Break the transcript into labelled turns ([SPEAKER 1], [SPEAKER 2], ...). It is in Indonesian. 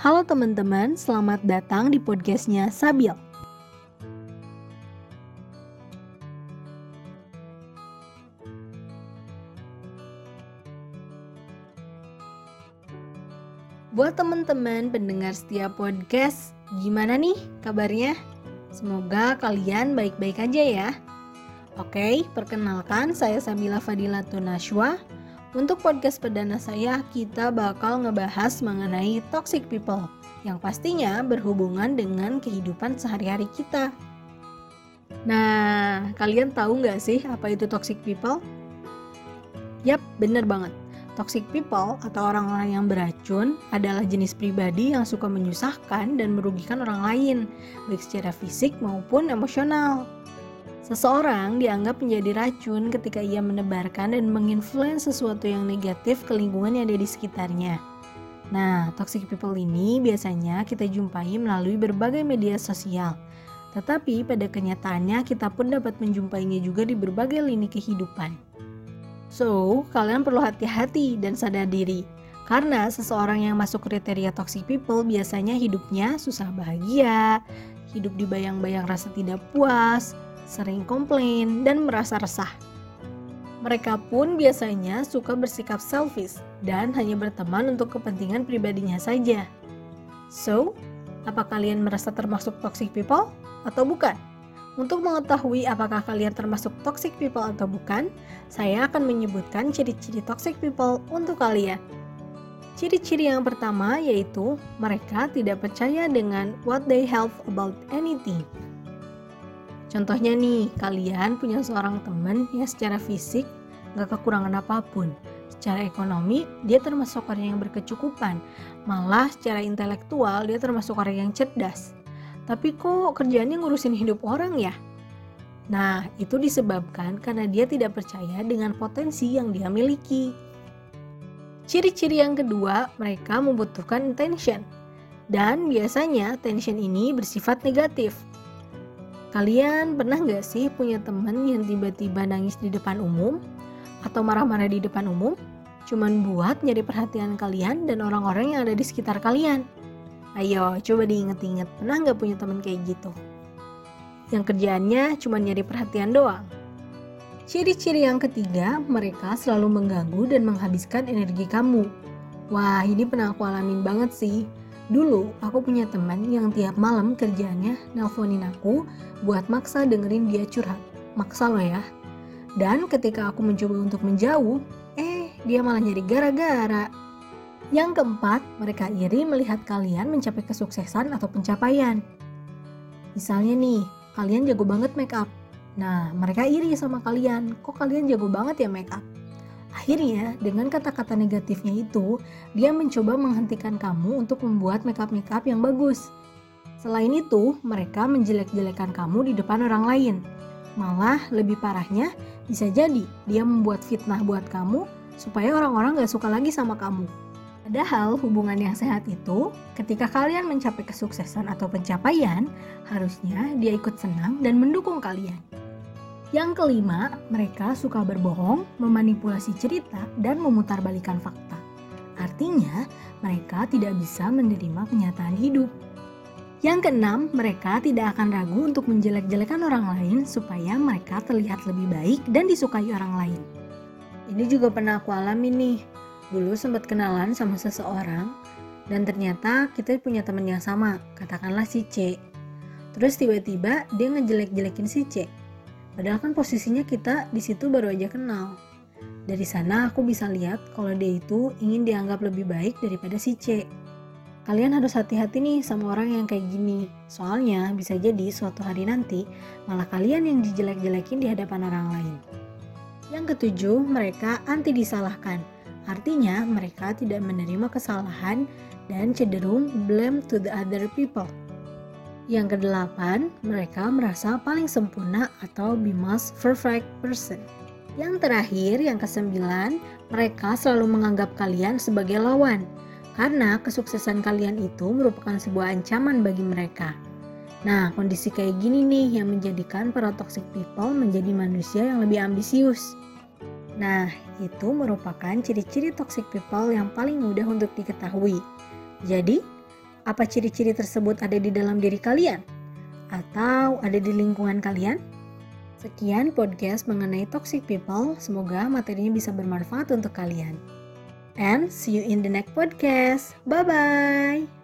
[SPEAKER 1] Halo teman-teman, selamat datang di podcastnya Sabil. Buat teman-teman pendengar setiap podcast, gimana nih kabarnya? Semoga kalian baik-baik aja ya. Oke, perkenalkan saya Sabila Fadila Tunashwa untuk podcast perdana saya, kita bakal ngebahas mengenai toxic people yang pastinya berhubungan dengan kehidupan sehari-hari kita. Nah, kalian tahu nggak sih apa itu toxic people? Yap, bener banget. Toxic people atau orang-orang yang beracun adalah jenis pribadi yang suka menyusahkan dan merugikan orang lain, baik secara fisik maupun emosional. Seseorang dianggap menjadi racun ketika ia menebarkan dan menginfluence sesuatu yang negatif ke lingkungan yang ada di sekitarnya. Nah, toxic people ini biasanya kita jumpai melalui berbagai media sosial. Tetapi pada kenyataannya kita pun dapat menjumpainya juga di berbagai lini kehidupan. So, kalian perlu hati-hati dan sadar diri. Karena seseorang yang masuk kriteria toxic people biasanya hidupnya susah bahagia, hidup dibayang-bayang rasa tidak puas, sering komplain, dan merasa resah. Mereka pun biasanya suka bersikap selfish dan hanya berteman untuk kepentingan pribadinya saja. So, apa kalian merasa termasuk toxic people atau bukan? Untuk mengetahui apakah kalian termasuk toxic people atau bukan, saya akan menyebutkan ciri-ciri toxic people untuk kalian. Ciri-ciri yang pertama yaitu mereka tidak percaya dengan what they have about anything. Contohnya nih, kalian punya seorang teman yang secara fisik gak kekurangan apa pun. Secara ekonomi, dia termasuk orang yang berkecukupan. Malah secara intelektual, dia termasuk orang yang cerdas. Tapi kok kerjaannya ngurusin hidup orang ya? Nah, itu disebabkan karena dia tidak percaya dengan potensi yang dia miliki. Ciri-ciri yang kedua, mereka membutuhkan attention. Dan biasanya tension ini bersifat negatif Kalian pernah gak sih punya temen yang tiba-tiba nangis di depan umum? Atau marah-marah di depan umum? Cuman buat nyari perhatian kalian dan orang-orang yang ada di sekitar kalian. Ayo, coba diinget-inget, pernah gak punya temen kayak gitu? Yang kerjaannya cuma nyari perhatian doang. Ciri-ciri yang ketiga, mereka selalu mengganggu dan menghabiskan energi kamu. Wah, ini pernah aku alamin banget sih. Dulu, aku punya teman yang tiap malam kerjaannya nelponin aku buat maksa dengerin dia curhat. Maksa loh ya. Dan ketika aku mencoba untuk menjauh, eh dia malah nyari gara-gara. Yang keempat, mereka iri melihat kalian mencapai kesuksesan atau pencapaian. Misalnya nih, kalian jago banget make up. Nah, mereka iri sama kalian. Kok kalian jago banget ya make up? Akhirnya, dengan kata-kata negatifnya itu, dia mencoba menghentikan kamu untuk membuat makeup-makeup yang bagus. Selain itu, mereka menjelek-jelekan kamu di depan orang lain. Malah, lebih parahnya, bisa jadi dia membuat fitnah buat kamu supaya orang-orang gak suka lagi sama kamu. Padahal hubungan yang sehat itu, ketika kalian mencapai kesuksesan atau pencapaian, harusnya dia ikut senang dan mendukung kalian. Yang kelima, mereka suka berbohong, memanipulasi cerita, dan memutarbalikkan fakta. Artinya, mereka tidak bisa menerima kenyataan hidup. Yang keenam, mereka tidak akan ragu untuk menjelek-jelekan orang lain supaya mereka terlihat lebih baik dan disukai orang lain. Ini juga pernah aku alami nih. Dulu sempat kenalan sama seseorang dan ternyata kita punya teman yang sama, katakanlah si C. Terus tiba-tiba dia ngejelek-jelekin si C Padahal kan posisinya kita di situ baru aja kenal. Dari sana aku bisa lihat kalau dia itu ingin dianggap lebih baik daripada si C. Kalian harus hati-hati nih sama orang yang kayak gini. Soalnya bisa jadi suatu hari nanti malah kalian yang dijelek-jelekin di hadapan orang lain. Yang ketujuh, mereka anti disalahkan. Artinya mereka tidak menerima kesalahan dan cenderung blame to the other people. Yang kedelapan, mereka merasa paling sempurna atau be most perfect person. Yang terakhir, yang kesembilan, mereka selalu menganggap kalian sebagai lawan karena kesuksesan kalian itu merupakan sebuah ancaman bagi mereka. Nah, kondisi kayak gini nih yang menjadikan para toxic people menjadi manusia yang lebih ambisius. Nah, itu merupakan ciri-ciri toxic people yang paling mudah untuk diketahui. Jadi, Apa ciri-ciri tersebut ada di dalam diri kalian? Atau ada di lingkungan kalian? Sekian podcast mengenai toxic people. Semoga materinya bisa bermanfaat untuk kalian. And see you in the next podcast. Bye bye.